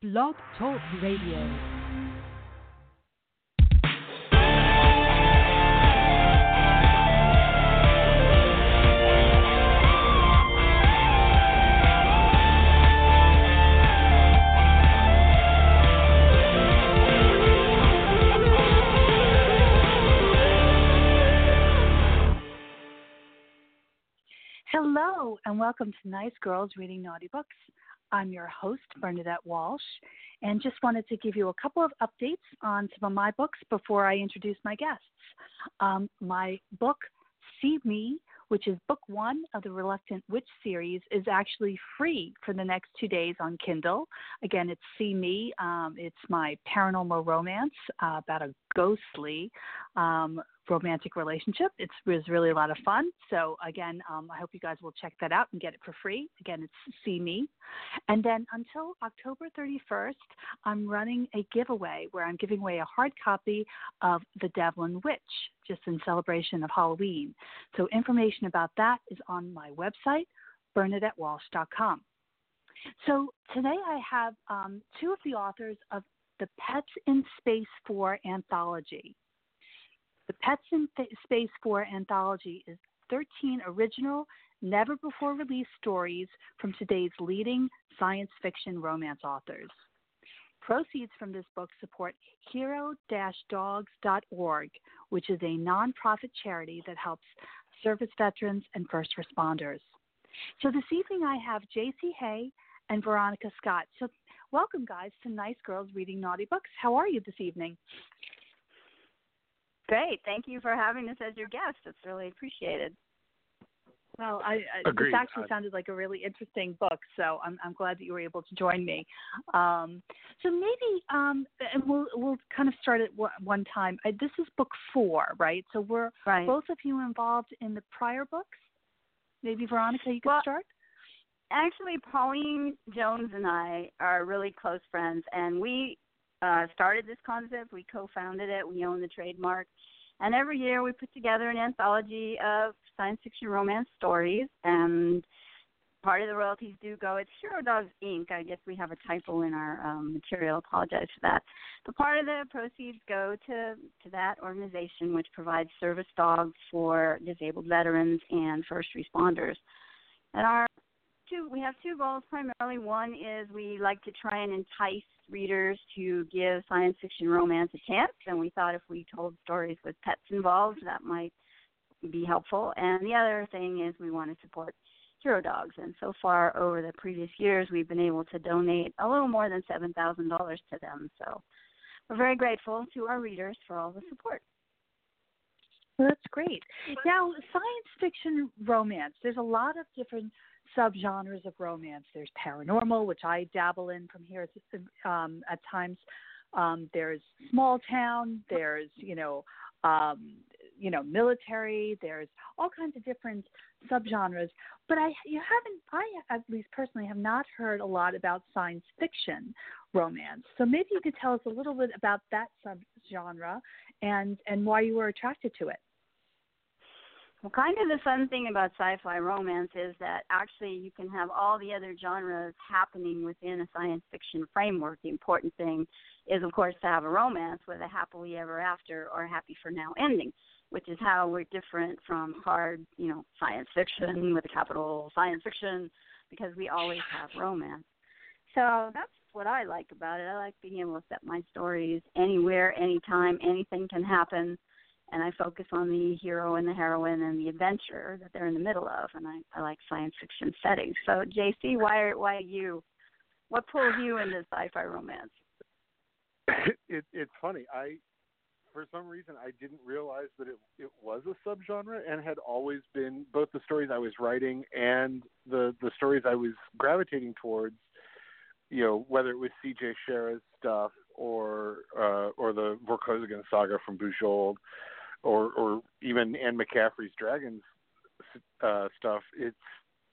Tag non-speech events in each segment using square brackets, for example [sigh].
Blog Talk Radio. Hello, and welcome to Nice Girls Reading Naughty Books. I'm your host, Bernadette Walsh, and just wanted to give you a couple of updates on some of my books before I introduce my guests. Um, my book, See Me, which is book one of the Reluctant Witch series, is actually free for the next two days on Kindle. Again, it's See Me. Um, it's my paranormal romance uh, about a ghostly um, romantic relationship. It was really a lot of fun. So again, um, I hope you guys will check that out and get it for free. Again, it's See Me. And then until October 31st, I'm running a giveaway where I'm giving away a hard copy of The Devlin Witch, just in celebration of Halloween. So information about that is on my website, BernadetteWalsh.com. So today I have um, two of the authors of the Pets in Space 4 anthology. The Pets in Space 4 anthology is 13 original, never before released stories from today's leading science fiction romance authors. Proceeds from this book support hero dogs.org, which is a nonprofit charity that helps service veterans and first responders. So this evening I have JC Hay and Veronica Scott. So welcome guys to Nice Girls Reading Naughty Books. How are you this evening? Great. Thank you for having us as your guest. It's really appreciated. Well, I, I this actually sounded like a really interesting book, so I'm I'm glad that you were able to join me. Um, so maybe, um, and we'll we'll kind of start at one time. I, this is book four, right? So we're right. both of you involved in the prior books. Maybe Veronica, you could well, start. Actually, Pauline Jones and I are really close friends, and we uh, started this concept. We co-founded it. We own the trademark, and every year we put together an anthology of science fiction romance stories. And part of the royalties do go. It's Hero Dogs Inc. I guess we have a typo in our um, material. Apologize for that. But part of the proceeds go to to that organization, which provides service dogs for disabled veterans and first responders. And our two we have two goals primarily. One is we like to try and entice readers to give science fiction romance a chance, and we thought if we told stories with pets involved, that might be helpful. And the other thing is we want to support hero dogs, and so far over the previous years, we've been able to donate a little more than seven thousand dollars to them. So we're very grateful to our readers for all the support. That's great. Now, science fiction romance, there's a lot of different subgenres of romance. There's paranormal, which I dabble in from here um, at times. Um, there's small town. There's you know um, you know military. There's all kinds of different subgenres. But I you haven't I at least personally have not heard a lot about science fiction romance. So maybe you could tell us a little bit about that subgenre and and why you were attracted to it. Well, kind of the fun thing about sci-fi romance is that actually you can have all the other genres happening within a science fiction framework. The important thing is, of course, to have a romance with a happily ever after or happy for now ending, which is how we're different from hard, you know, science fiction with a capital science fiction, because we always have romance. So that's what I like about it. I like being able to set my stories anywhere, anytime, anything can happen and I focus on the hero and the heroine and the adventure that they're in the middle of, and I, I like science fiction settings. So, JC, why are, why you? What pulls you into sci-fi romance? [coughs] It, it's funny. I, for some reason, I didn't realize that it it was a subgenre, and had always been both the stories I was writing and the the stories I was gravitating towards. You know, whether it was C.J. Cherryh's stuff or uh, or the Vorkosigan saga from Bujold, or or even Anne McCaffrey's Dragons uh, stuff. It's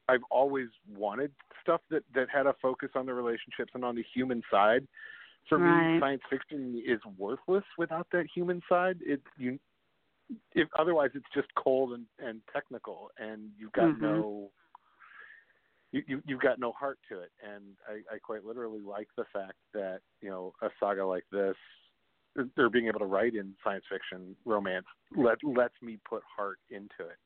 I've always wanted stuff that that had a focus on the relationships and on the human side. For right. me, science fiction is worthless without that human side. It you if otherwise it's just cold and and technical and you've got mm-hmm. no you, you you've got no heart to it, and I, I quite literally like the fact that you know a saga like this, they're being able to write in science fiction romance let lets me put heart into it.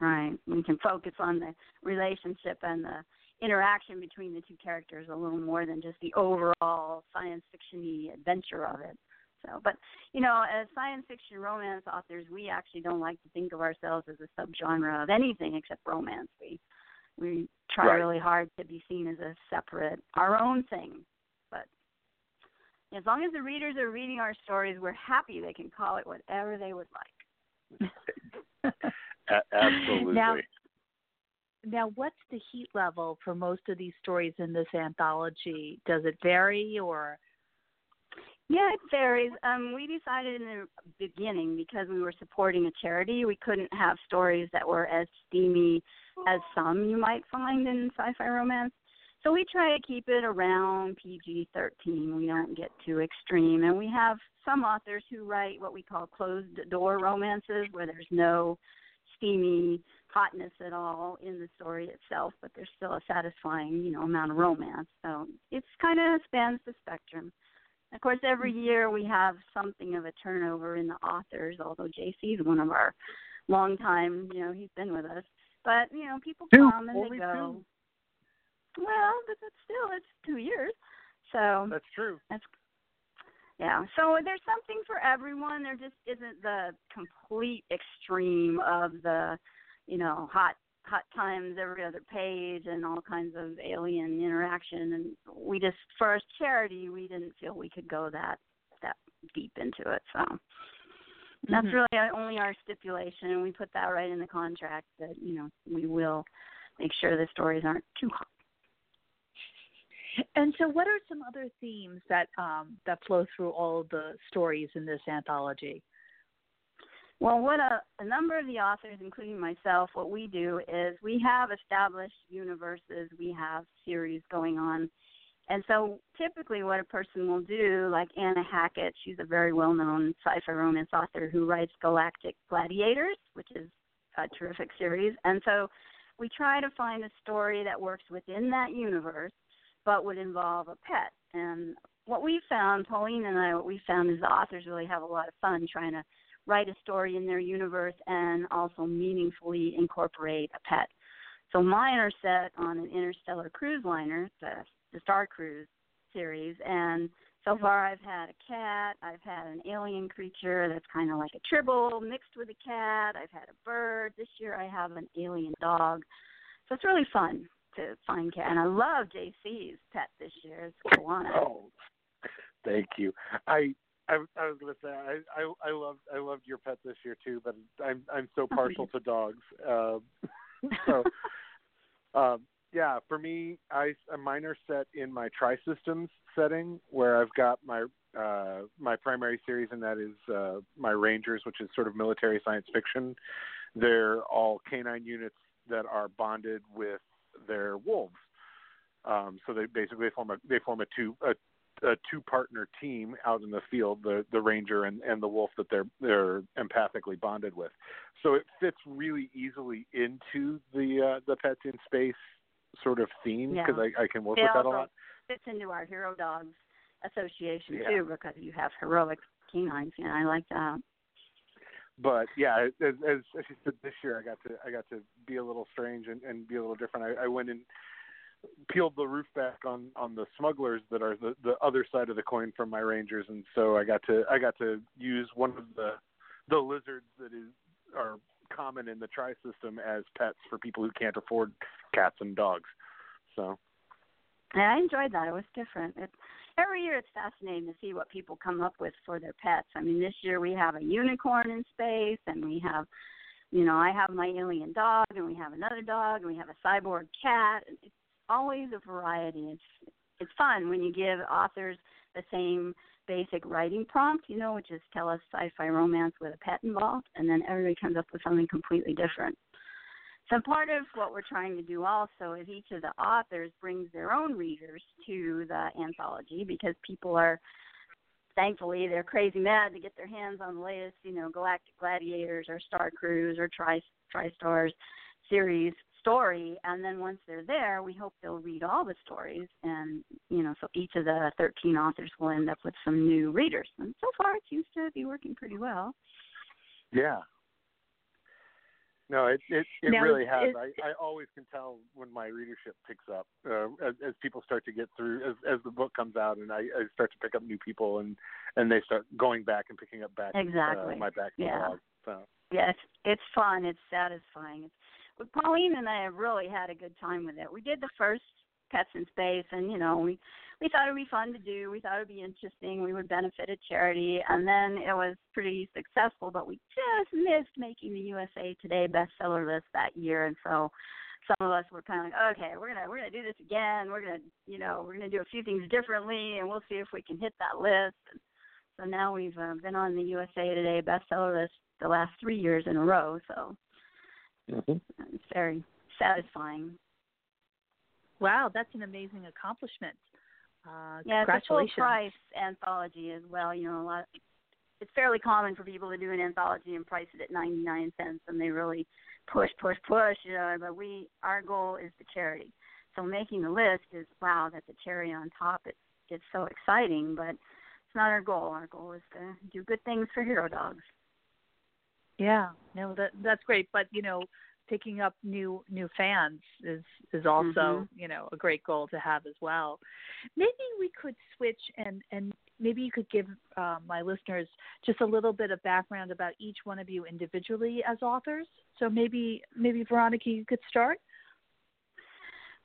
Right, we can focus on the relationship and the interaction between the two characters a little more than just the overall science fictiony adventure of it. So, but you know, as science fiction romance authors, we actually don't like to think of ourselves as a subgenre of anything except romance. We we try right. really hard to be seen as a separate, our own thing. But as long as the readers are reading our stories, we're happy they can call it whatever they would like. [laughs] absolutely. Now, now, what's the heat level for most of these stories in this anthology? Does it vary, or yeah, it varies. Um, we decided in the beginning because we were supporting a charity, we couldn't have stories that were as steamy as some you might find in sci-fi romance. So we try to keep it around PG-13. We don't get too extreme, and we have some authors who write what we call closed-door romances, where there's no steamy hotness at all in the story itself, but there's still a satisfying, you know, amount of romance. So it's kind of spans the spectrum. Of course, every Mm-hmm. year we have something of a turnover in the authors. Although JC is one of our long time, you know, he's been with us. But you know, people come and they go. Two. Well, but it's still it's two years. So That's true. that's yeah. So there's something for everyone. There just isn't the complete extreme of the, you know, hot hot times every other page and all kinds of alien interaction and we just for a charity we didn't feel we could go that that deep into it so that's Mhm. really only our stipulation and we put that right in the contract that you know we will make sure the stories aren't too hot and so what are some other themes that um, that flow through all the stories in this anthology? Well, what a, a number of the authors, including myself, what we do is we have established universes, we have series going on. And so typically what a person will do, like Anna Hackett, she's a very well known sci fi romance author who writes Galactic Gladiators, which is a terrific series. And so we try to find a story that works within that universe but would involve a pet. And what we found, Pauline and I, what we found is the authors really have a lot of fun trying to write a story in their universe and also meaningfully incorporate a pet. So mine are set on an interstellar cruise liner, the, the Star Cruise series, and so far I've had a cat, I've had an alien creature that's kind of like a tribble mixed with a cat, I've had a bird. This year I have an alien dog. So it's really fun to find cat, and I love JC's pet this year. It's Kawana. [laughs] Oh, thank you. I I, I was going to say I, I I loved I loved your pet this year too, but I'm I'm so Oh, partial to dogs. Um, [laughs] so [laughs] um, yeah, for me, I mine are set in my tri-systems setting where I've got my uh, my primary series, and that is uh, my Rangers, which is sort of military science fiction. They're all canine units that are bonded with. Um, so they basically form a they form a two a, a two partner team out in the field, the the ranger and, and the wolf that they're they're empathically bonded with. So it fits really easily into the uh, the pets in space sort of theme Yeah. because I, I can work It with that a lot. fits into our Hero Dogs Association Yeah. too because you have heroic canines, and I like that. but yeah, as, as as you said, this year I got to I got to be a little strange and, and be a little different. I, I went and peeled the roof back on on the smugglers that are the the other side of the coin from my rangers, and so I got to I got to use one of the the lizards that is are common in the tri system as pets for people who can't afford cats and dogs. So And I enjoyed that. It was different. It, every year it's fascinating to see what people come up with for their pets. I mean, this year we have a unicorn in space, and we have, you know, I have my alien dog, and we have another dog, and we have a cyborg cat. It's always a variety. It's it's fun when you give authors the same basic writing prompt, you know, which is tell us sci-fi romance with a pet involved, and then everybody comes up with something completely different. So part of what we're trying to do also is each of the authors brings their own readers to the anthology because people are thankfully they're crazy mad to get their hands on the latest, you know, Galactic Gladiators or Star Cruise or Tri TriStars series story and then once they're there we hope they'll read all the stories and you know so each of the 13 authors will end up with some new readers and so far it seems to be working pretty well yeah no, it it, it now, really has. I, I always can tell when my readership picks up uh, as, as people start to get through as as the book comes out, and I, I start to pick up new people, and and they start going back and picking up back exactly uh, my back yeah. catalog. So. Yeah, it's it's fun. It's satisfying. It's, but Pauline and I have really had a good time with it. We did the first Pets in Space, and you know we we thought it'd be fun to do. We thought it'd be interesting. We would benefit a charity, and then it was pretty successful. But we just missed making the USA Today bestseller list that year, and so some of us were kind of like, okay, we're gonna we're gonna do this again. We're gonna you know we're gonna do a few things differently, and we'll see if we can hit that list. And so now we've uh, been on the USA Today bestseller list the last three years in a row. So mm-hmm. it's very satisfying. Wow, that's an amazing accomplishment. Uh, yeah, congratulations. it's a full price anthology as well. You know, a lot. It's fairly common for people to do an anthology and price it at ninety nine cents, and they really push, push, push. You know, but we our goal is the charity. So making the list is wow, that's a cherry on top. It's it's so exciting, but it's not our goal. Our goal is to do good things for hero dogs. Yeah, no, that that's great. But you know, picking up new new fans is is also mm-hmm. you know a great goal to have as well. Maybe we could switch and and maybe you could give uh, my listeners just a little bit of background about each one of you individually as authors. So maybe maybe Veronica, you could start.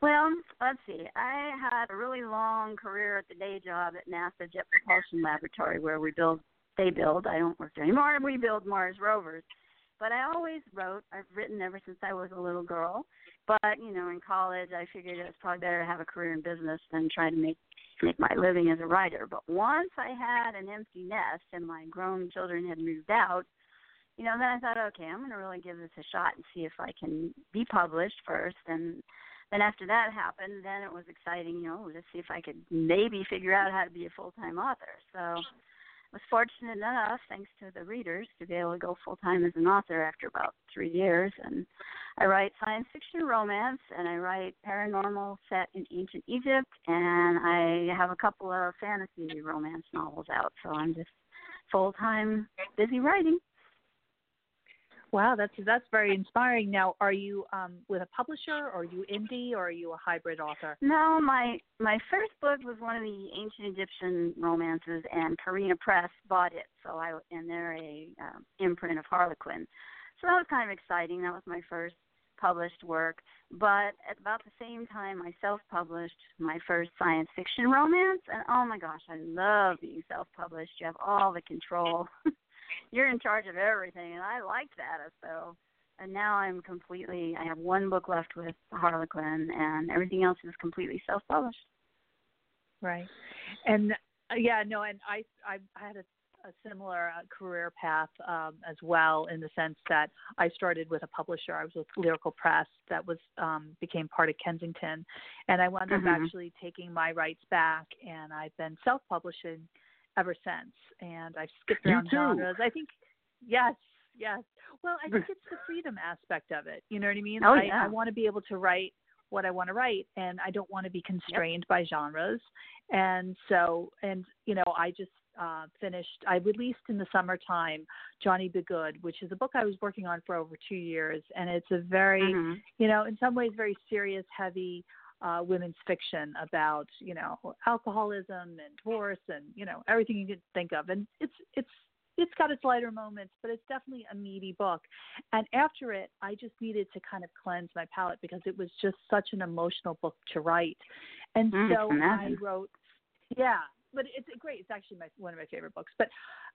Well, let's see. I had a really long career at the day job at NASA Jet Propulsion Laboratory, where we build, they build. I don't work there anymore. [laughs] We build Mars rovers but I always wrote. I've written ever since I was a little girl. But you know, in college, I figured it was probably better to have a career in business than try to make make my living as a writer. But once I had an empty nest and my grown children had moved out, you know, then I thought, okay, I'm going to really give this a shot and see if I can be published first. And then after that happened, then it was exciting, you know, to see if I could maybe figure out how to be a full time author. So was fortunate enough, thanks to the readers, to be able to go full time as an author after about three years. And I write science fiction romance, and I write paranormal set in ancient Egypt, and I have a couple of fantasy romance novels out. So I'm just full time busy writing. Wow, that's that's very inspiring. Now, are you um, with a publisher, or are you indie, or are you a hybrid author? No, my my first book was one of the ancient Egyptian romances, and Carina Press bought it. So I and they're a um, imprint of Harlequin. So that was kind of exciting. That was my first published work. But at about the same time, I self-published my first science fiction romance, and oh my gosh, I love being self-published. You have all the control. [laughs] you're in charge of everything, and I liked that. As so, and now I'm completely. I have one book left with Harlequin, and everything else is completely self-published. Right, and uh, yeah, no, and I I, I had a a similar uh, career path um, as well in the sense that I started with a publisher. I was with Lyrical Press that was um, became part of Kensington, and I wound mm-hmm. up actually taking my rights back, and I've been self-publishing ever since. And I've skipped around genres. I think, yes, yes. Well, I think it's the freedom aspect of it. You know what I mean? Oh, I, yeah. I want to be able to write what I want to write, and I don't want to be constrained yep. by genres. And so, and you know, I just uh, finished. I released in the summertime Johnny Be Good, which is a book I was working on for over two years, and it's a very, mm-hmm. you know, in some ways very serious, heavy uh, women's fiction about you know alcoholism and divorce and you know everything you could think of, and it's it's it's got its lighter moments, but it's definitely a meaty book. And after it, I just needed to kind of cleanse my palate because it was just such an emotional book to write. And mm, so I wrote, yeah, but it's great. It's actually my one of my favorite books. But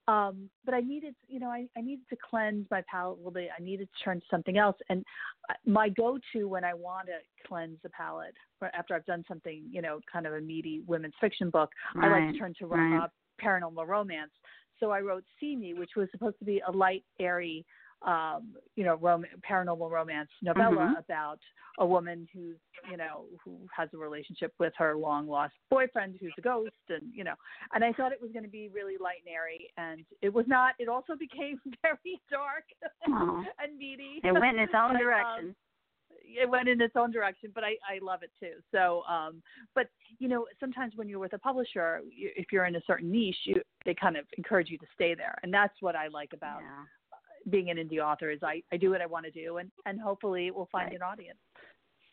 um, but I needed, you know, I, I needed to cleanse my palate a little bit. I needed to turn to something else. And uh, my go-to when I want to cleanse the palate, after I've done something, you know, kind of a meaty women's fiction book, right. I like to turn to right. uh, paranormal romance. So I wrote See Me, which was supposed to be a light, airy um, you know, rom- paranormal romance novella mm-hmm. about a woman who's, you know, who has a relationship with her long lost boyfriend who's a ghost, and you know, and I thought it was going to be really light and airy, and it was not. It also [laughs] became very dark [laughs] and meaty. It went in its own [laughs] but, direction. Um, it went in its own direction, but I, I love it too. So, um, but you know, sometimes when you're with a publisher, you, if you're in a certain niche, you, they kind of encourage you to stay there, and that's what I like about Yeah. Being an indie author is I, I do what I want to do, and and hopefully it will find Right. an audience.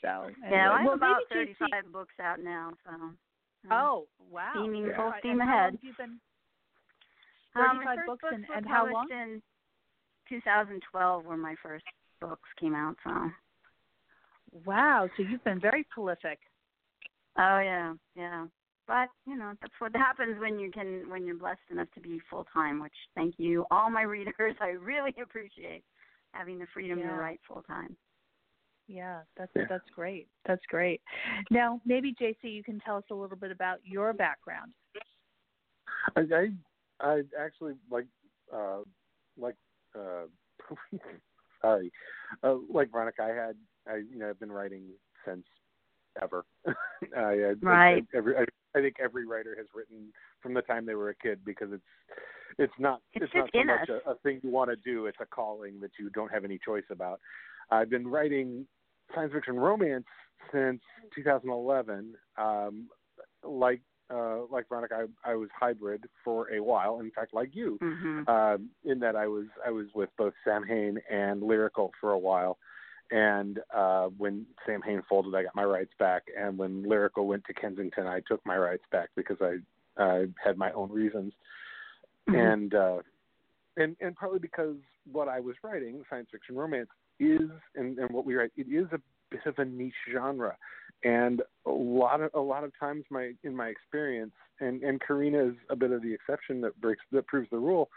So, Yeah, I have well, about JC 35 books out now, so. um, Oh, wow! Steaming Yeah. full steam and how long ahead. have you been? Um, my 35 first books and- and how long? In 2012, where my first books came out. So. Wow, so you've been very prolific. Oh yeah, yeah. But you know that's what [laughs] happens when you can when you're blessed enough to be full time. Which thank you, all my [laughs] readers. I really appreciate having the freedom Yeah. to write full time. Yeah, that's Yeah. that's great. That's great. Now, maybe JC, you can tell us a little bit about your background. I I, I actually like uh like uh [laughs] sorry uh, like Veronica. I had I you know I've been writing since ever. I, I, Right. I, every I, I think every writer has written from the time they were a kid because it's it's not It's it's, not so much a, a thing you want to do. It's a calling that you don't have any choice about. I've been writing science fiction romance since 2011. Um, like uh, like Veronica, I, I was hybrid for a while. In fact, like you, hmm um, in that I was I was with both Samhain and Lyrical for a while. And uh, when Samhain folded, I got my rights back. And when Lyrical went to Kensington, I took my rights back because I uh, had my own reasons. Mhm. And uh, and and partly because what I was writing, science fiction romance, is and, and what we write, it is a bit of a niche genre. And a lot of a lot of times, my in my experience, and and Carina is a bit of the exception that breaks that proves the rule.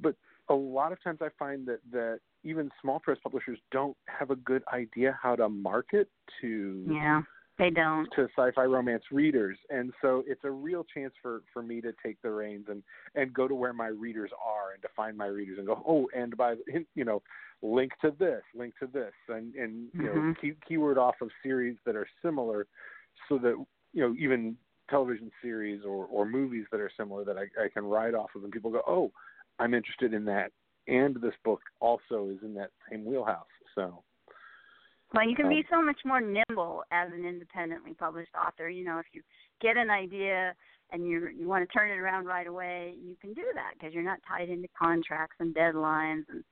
But a lot of times, I find that that even small press publishers don't have a good idea how to market to Yeah, they don't. to sci-fi romance readers, and so it's a real chance for for me to take the reins and and go to where my readers are and to find my readers and go, oh, and by you know, link to this, link to this, and and you know, Mhm. key, keyword off of series that are similar, so that you know even television series or or movies that are similar that I, I can write off of, and people go, oh, I'm interested in that, and this book also is in that same wheelhouse, so. Well, you can be Um, so much more nimble as an independently published author. You know, if you get an idea and you you want to turn it around right away, you can do that because you're not tied into contracts and deadlines. And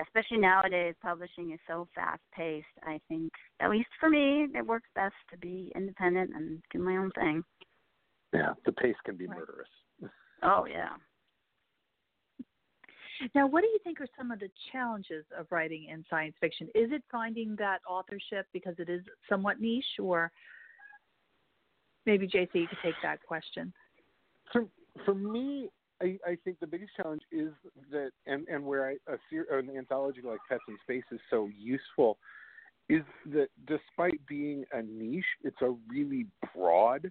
especially nowadays, publishing is so fast paced. I think, at least for me, it works best to be independent and do my own thing. Yeah, the pace can be Right. murderous. Oh yeah. Now, what do you think are some of the challenges of writing in science fiction? Is it finding that authorship because it is somewhat niche, or maybe JC, you could take that question. For for me, I, I think the biggest challenge is that, and and where I, a ser- an anthology like Pets in Space is so useful, is that despite being a niche, it's a really broad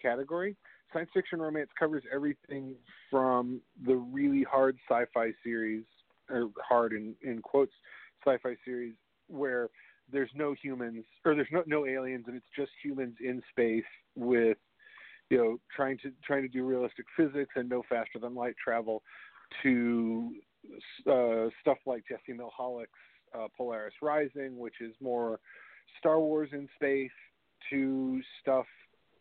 category. Science fiction romance covers everything from the really hard sci-fi series, or hard in in quotes, sci-fi series where there's no humans or there's no no aliens and it's just humans in space with you know trying to trying to do realistic physics and no faster than light travel to uh, stuff like Jessie Mihalik's uh, Polaris Rising, which is more Star Wars in space, to stuff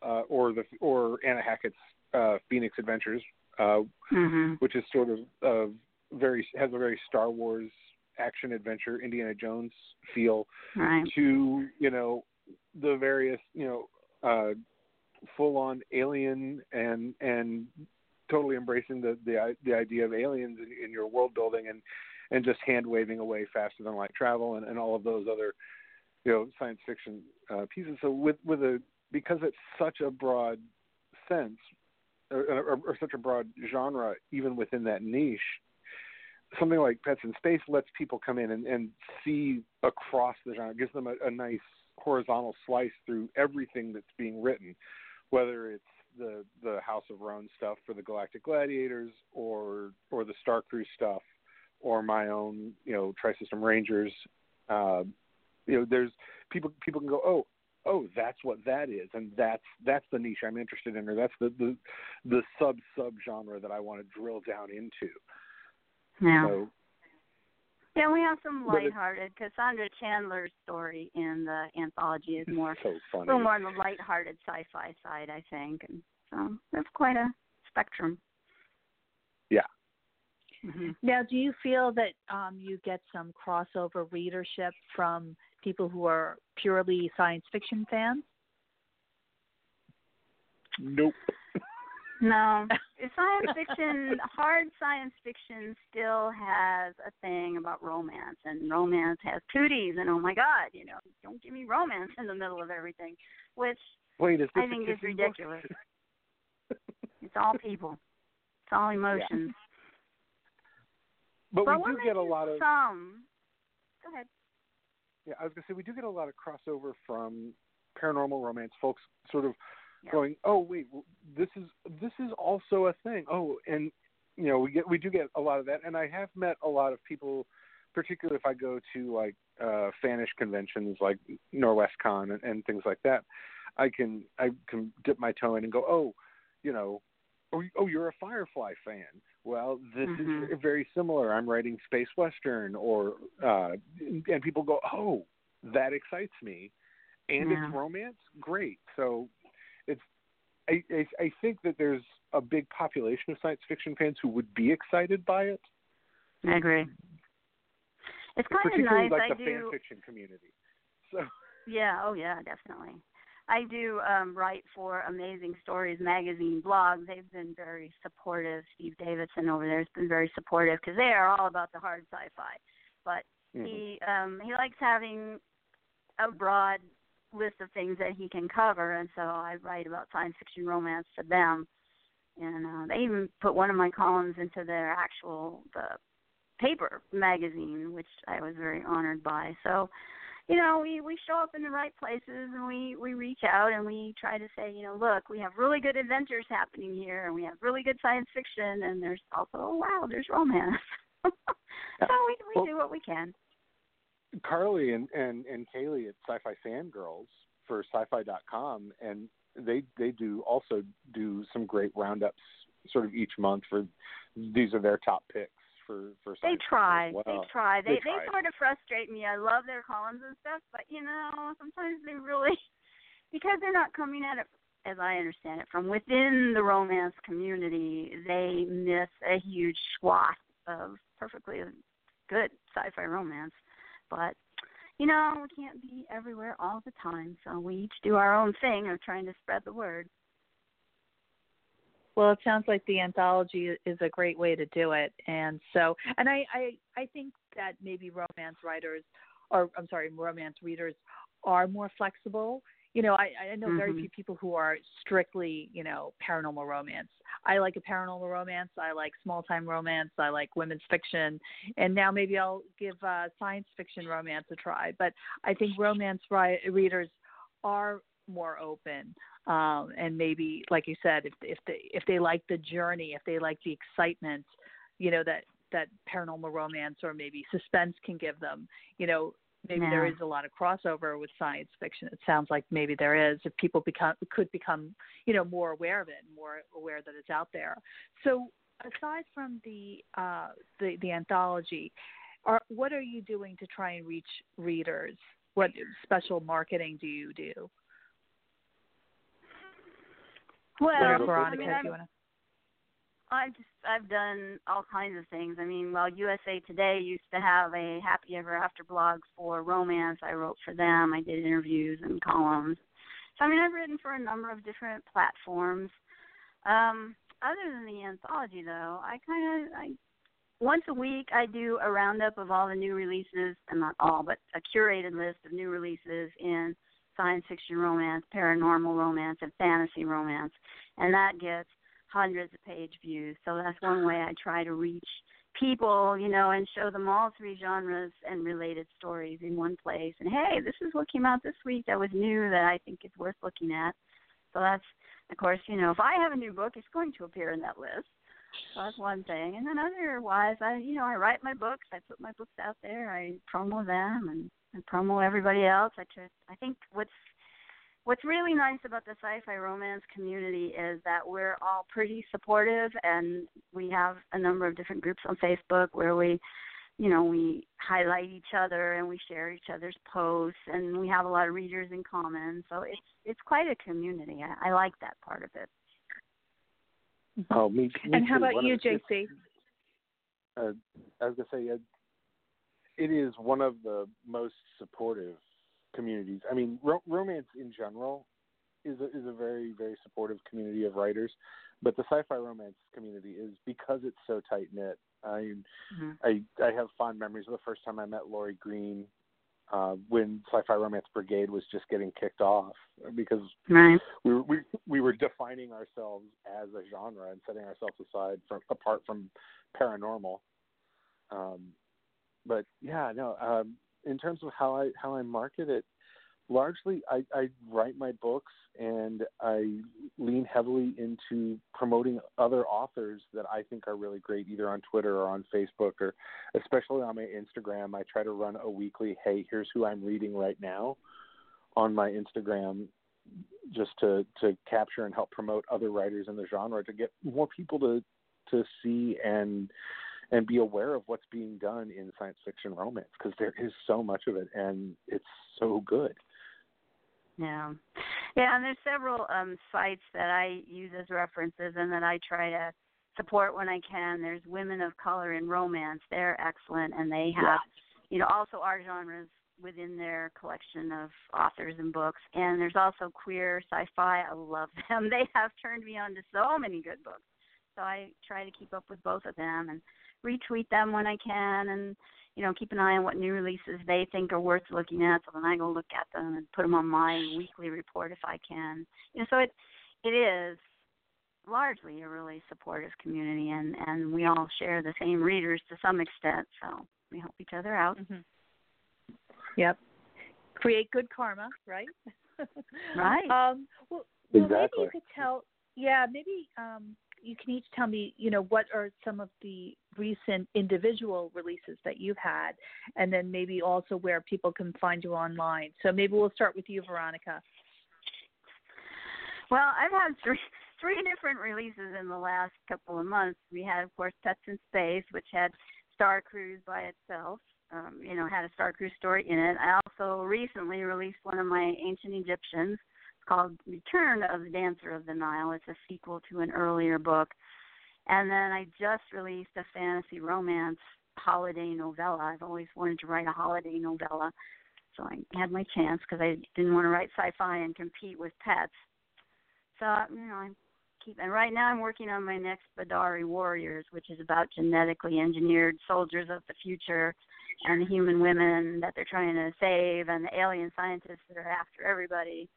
uh, or the or Anna Hackett's uh, Phoenix Adventures, uh, Mhm. which is sort of uh, very has a very Star Wars action adventure Indiana Jones feel Right. to you know the various you know uh, full on alien and and totally embracing the the the idea of aliens in, in your world building and and just hand waving away faster than light travel and, and all of those other you know science fiction uh, pieces. So with with a because it's such a broad sense or, or, or such a broad genre, even within that niche, something like Pets in Space lets people come in and, and see across the genre, gives them a, a nice horizontal slice through everything that's being written, whether it's the the House of Rone stuff for the Galactic Gladiators, or or the Star Cruise stuff, or my own you know Tri-System Rangers. Uh, you know, there's people people can go, oh, oh, that's what that is, and that's that's the niche I'm interested in, or that's the the, the sub sub genre that I want to drill down into. Yeah. So Yeah, we have some But it- lighthearted. Cassandra Chandler's story in the anthology is more so a little more on the lighthearted sci-fi side, I think, and so that's quite a spectrum. Yeah. hmm Now, do you feel that um, you get some crossover readership from people who are purely science fiction fans? Nope. No, [laughs] science fiction, hard science fiction, still has a thing about romance, and romance has cooties, and oh my god, you know, don't give me romance in the middle of everything, which Wait, is this I a think is ridiculous. it's all people, it's all emotions. But, But we do get a lot of some. Go ahead. Yeah. I was gonna say we do get a lot of crossover from paranormal romance folks, sort of Yeah. going, oh wait, this is this is also a thing. Oh, and you know we get we do get a lot of that, and I have met a lot of people, particularly if I go to like uh fanish conventions like Norwescon and, and things like that. I can I can dip my toe in and go, oh, you know, oh, oh you're a Firefly fan. Well, this Mhm. is very similar. I'm writing space western, or uh, and people go, oh, that excites me, and Yeah. it's romance. Great. So it's I, I I think that there's a big population of science fiction fans who would be excited by it, I agree. It's kind of nice. like I the do. fan fiction community. So Yeah, oh yeah, definitely. I do um write for Amazing Stories magazine blog. They've been very supportive. Steve Davidson over there has been very supportive because they are all about the hard sci-fi. But mhm. he um he likes having a broad list of things that he can cover, and so I write about science fiction romance to them. And uh, they even put one of my columns into their actual the paper magazine, which I was very honored by. So you know, we we show up in the right places and we we reach out and we try to say, you know, look, we have really good adventures happening here and we have really good science fiction and there's also oh, wow, there's romance. [laughs] so we we Well- do what we can. Carly and, and, and Kaylee at Sci-Fi Fangirls for sci-fi.com, and they they do also do some great roundups sort of each month for these are their top picks for for They try. They try. They They try. sort of frustrate me. I love their columns and stuff, but you know, sometimes they really [laughs] because they're not coming at it as I understand it from within the romance community, they miss a huge swath of perfectly good sci-fi romance. But you know, we can't be everywhere all the time, so we each do our own thing of trying to spread the word. Well, it sounds like the anthology is a great way to do it, and so, and I, I, I think that maybe romance writers, or I'm sorry, romance readers, are more flexible. You know, I, I know very Mhm. few people who are strictly, you know, paranormal romance. I like a paranormal romance. I like small time romance. I like women's fiction, and now maybe I'll give uh, science fiction romance a try. But I think romance ri- readers are more open um, and maybe like you said if if they if they like the journey if they like the excitement you know that that paranormal romance or maybe suspense can give them you know maybe there Yeah. is a lot of crossover with science fiction it sounds like maybe there is if people become could become you know more aware of it more aware that it's out there. So aside from the uh the the anthology are what are you doing to try and reach readers? What special marketing do you do Well, or Veronica, Veronica, I mean, I'm, you want to. I've just I've done all kinds of things. I mean, while USA Today used to have a happy ever after blog for romance, I wrote for them. I did interviews and columns. So I mean, I've written for a number of different platforms. Um, other than the anthology, though, I kind of I once a week I do a roundup of all the new releases, and not all, but a curated list of new releases in science fiction romance, paranormal romance, and fantasy romance, and that gets hundreds of page views. So that's one way I try to reach people, you know, and show them all three genres and related stories in one place. And hey, this is what came out this week that was new that I think is worth looking at. So that's, of course, you know, if I have a new book, it's going to appear in that list. So that's one thing. And then otherwise, I, you know, I write my books. I put my books out there. I promo them and, and promo everybody else. I try, I think what's what's really nice about the sci-fi romance community is that we're all pretty supportive and we have a number of different groups on Facebook where we you know we highlight each other and we share each other's posts and we have a lot of readers in common so it's it's quite a community i, I like that part of it oh me, me and how too. about One you jc uh, I was gonna say, uh, it is one of the most supportive communities. I mean, ro- romance in general is a, is a very very supportive community of writers, but the sci-fi romance community is because it's so tight knit. I mm-hmm. I I have fond memories of the first time I met Laurie Green uh, when Sci-Fi Romance Brigade was just getting kicked off because right we were, we we were defining ourselves as a genre and setting ourselves aside from apart from paranormal. Um, but yeah, no. Um, in terms of how I how I market it, largely I, I write my books and I lean heavily into promoting other authors that I think are really great, either on Twitter or on Facebook or especially on my Instagram. I try to run a weekly, hey, here's who I'm reading right now on my Instagram just to to capture and help promote other writers in the genre to get more people to to see and and be aware of what's being done in science fiction romance because there is so much of it and it's so good. yeah. Yeah and there's several um sites that i use as references and that i try to support when i can. There's women of color in romance. They're excellent and they have Yeah. you know also our genres within their collection of authors and books. And there's also queer sci-fi. I love [laughs] them. They have turned me on to so many good books. So i try to keep up with both of them and retweet them when i can and you know keep an eye on what new releases they think are worth looking at so then i go look at them and put them on my weekly report if i can you know so it it is largely a really supportive community and and we all share the same readers to some extent so we help each other out hmm Yep. Create good karma, right? Right. [laughs] Um, well, well, maybe you could tell. Yeah, maybe um, you can each tell me. You know, what are some of the recent individual releases that you've had, and then maybe also where people can find you online. So maybe we'll start with you, Veronica. Well, I've had three three different releases in the last couple of months. We had, of course, Pets in Space, which had Star Cruise by itself. Um, you know, had a Star Cruise story in it. I also recently released one of my ancient Egyptians called Return of the Dancer of the Nile. It's a sequel to an earlier book. And then I just released a fantasy romance holiday novella. I've always wanted to write a holiday novella, so I had my chance because I didn't want to write sci-fi and compete with pets. So you know, I'm keep and right now I'm working on my next Badari Warriors, which is about genetically engineered soldiers of the future and the human women that they're trying to save and the alien scientists that are after everybody.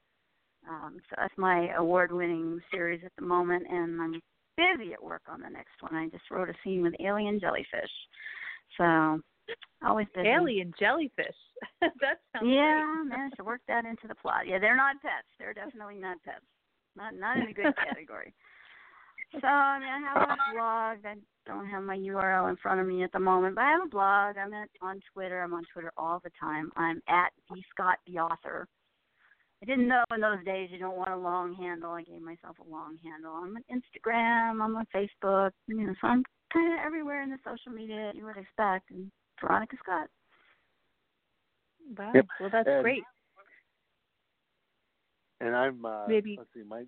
Um, so that's my award-winning series at the moment, and I'm busy at work on the next one. I just wrote a scene with alien jellyfish, so always busy. Alien jellyfish. [laughs] that sounds Yeah, great. managed to work that into the plot. Yeah, they're not pets. They're definitely not pets. Not not in a good [laughs] category. So I mean, I have a blog. I don't have my URL in front of me at the moment, but I have a blog. I'm at, on Twitter. I'm on Twitter all the time. I'm at the Scott the author. I didn't know in those days you don't want a long handle. I gave myself a long handle. I'm on Instagram. I'm on Facebook. You know, so I'm kind of everywhere in the social media you would expect. And Veronica Scott. Wow. Yep. Well, that's And- great. And I'm uh, Maybe- let's see, my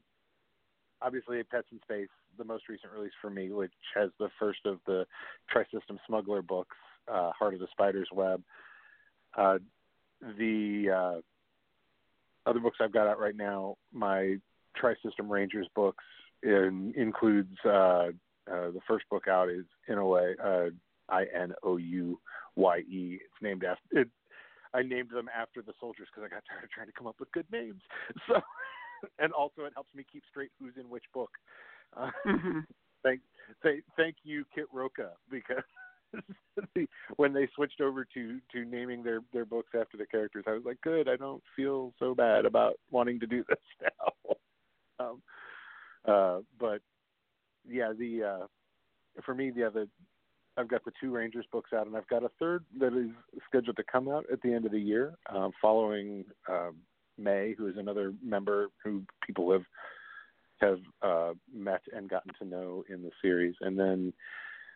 obviously Pets in Space, the most recent release for me, which has the first of the Tri-System Smuggler books, uh, Heart of the Spider's Web. Uh, the uh, other books I've got out right now, my Tri-System Rangers books in, includes uh, uh, the first book out is in a way uh, I N O U Y E. It's named after it. I named them after the soldiers because I got tired of trying to come up with good names. [laughs] So, and also it helps me keep straight who's in which book. Uh, hmm [laughs] thank, thank, thank you, Kit Rocha, because [laughs] when they switched over to to naming their their books after the characters, I was like, good. I don't feel so bad about wanting to do [laughs] this now. um, uh, but yeah, the uh, for me, yeah, the I've got the two Rangers books out, and I've got a third that is scheduled to come out at the end of the year, um, following um, May, who is another member who people have have uh, met and gotten to know in the series, and then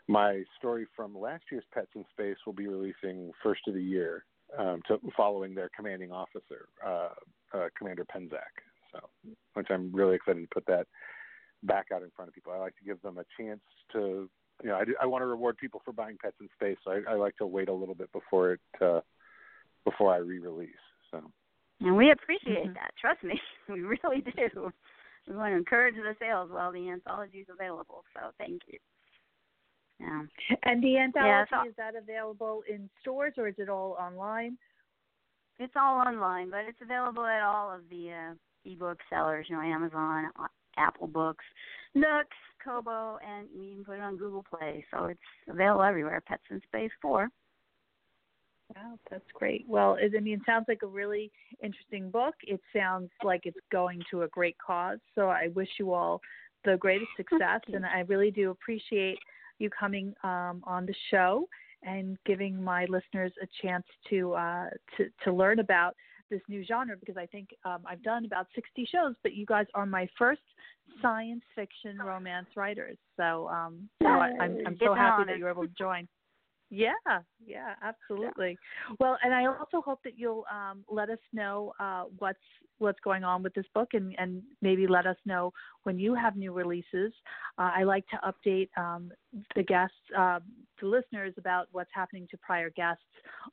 my story from last year's Pets in Space will be releasing first of the year, um, to, following their commanding officer, uh, uh, Commander Penzak. So, which I'm really excited to put that back out in front of people. I like to give them a chance to, you know, I, do, I want to reward people for buying Pets in Space. So I, I like to wait a little bit before it, uh, before I re-release. So. And we appreciate mm-hmm. that. Trust me, [laughs] we really do. We want to encourage the sales while the anthology is available. So thank you. Yeah. And the anthology yeah, is that available in stores or is it all online? It's all online, but it's available at all of the uh, ebook sellers. You know, Amazon, Apple Books, Nooks, Kobo, and you can put it on Google Play. So it's available everywhere. Pets in Space Four. Wow, that's great. Well, it, I mean, it sounds like a really interesting book. It sounds like it's going to a great cause. So I wish you all the greatest [laughs] success, and I really do appreciate you coming um, on the show and giving my listeners a chance to uh, to to learn about this new genre because I think um, I've done about 60 shows, but you guys are my first science fiction romance writers. So, um, so I, I'm, I'm so happy that you were able to join. Yeah, yeah, absolutely. Yeah. Well, and I also hope that you'll um, let us know uh, what's what's going on with this book, and, and maybe let us know when you have new releases. Uh, I like to update um, the guests, uh, the listeners, about what's happening to prior guests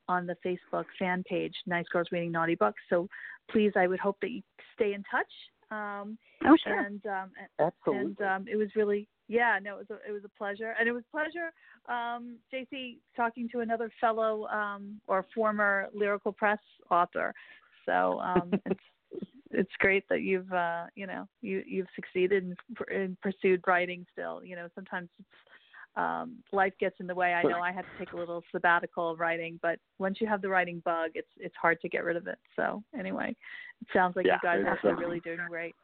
on the Facebook fan page, Nice Girls Reading Naughty Books. So please, I would hope that you stay in touch. Um, oh, sure. And um, absolutely. And um, it was really yeah, no, it was a, it was a pleasure, and it was a pleasure, um, JC, talking to another fellow um, or former lyrical press author. So um, [laughs] it's it's great that you've uh, you know you you've succeeded and, and pursued writing still. You know, sometimes it's um, life gets in the way. I know I had to take a little sabbatical of writing, but once you have the writing bug, it's it's hard to get rid of it. So anyway, it sounds like yeah, you guys are actually really doing great.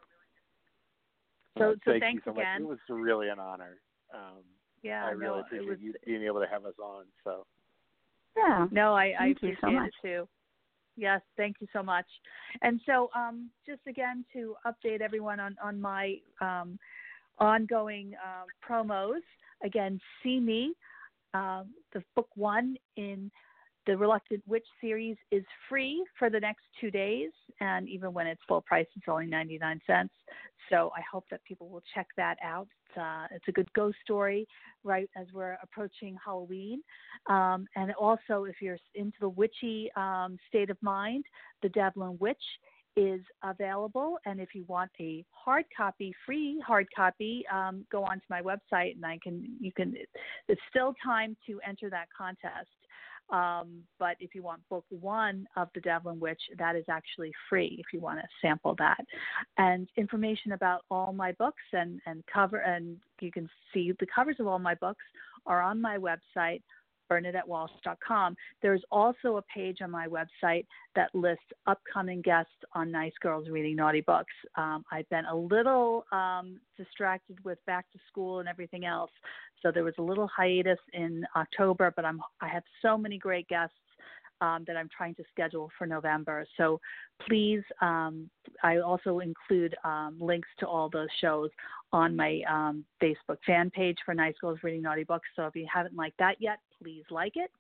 So, so Thank thanks so again. Much. It was really an honor. Um, yeah, I really no, appreciate was, you being able to have us on. So. Yeah. No, I, I appreciate so it too. Yes, thank you so much. And so, um, just again to update everyone on on my um, ongoing uh, promos. Again, see me. Uh, the book one in the Reluctant Witch series is free for the next two days, and even when it's full price, it's only 99 cents. So I hope that people will check that out. It's, uh, it's a good ghost story, right as we're approaching Halloween. Um, and also, if you're into the witchy um, state of mind, The Devlin Witch is available. And if you want a hard copy, free hard copy, um, go onto my website and I can, you can, it's still time to enter that contest. Um, but if you want book one of The Devlin Witch, that is actually free if you want to sample that. And information about all my books and, and cover, and you can see the covers of all my books are on my website, bernadettewalsh.com. There's also a page on my website that lists upcoming guests on Nice Girls Reading Naughty Books. Um, I've been a little um, distracted with back to school and everything else, so there was a little hiatus in October, but I'm I have so many great guests um, that I'm trying to schedule for November. So please, um, I also include um, links to all those shows on my um, Facebook fan page for Nice Girls Reading Naughty Books. So if you haven't liked that yet, please like it.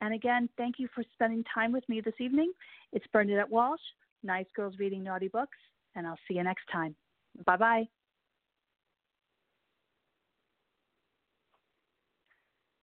And again, thank you for spending time with me this evening. It's Bernadette Walsh, Nice Girls Reading Naughty Books, and I'll see you next time. Bye bye.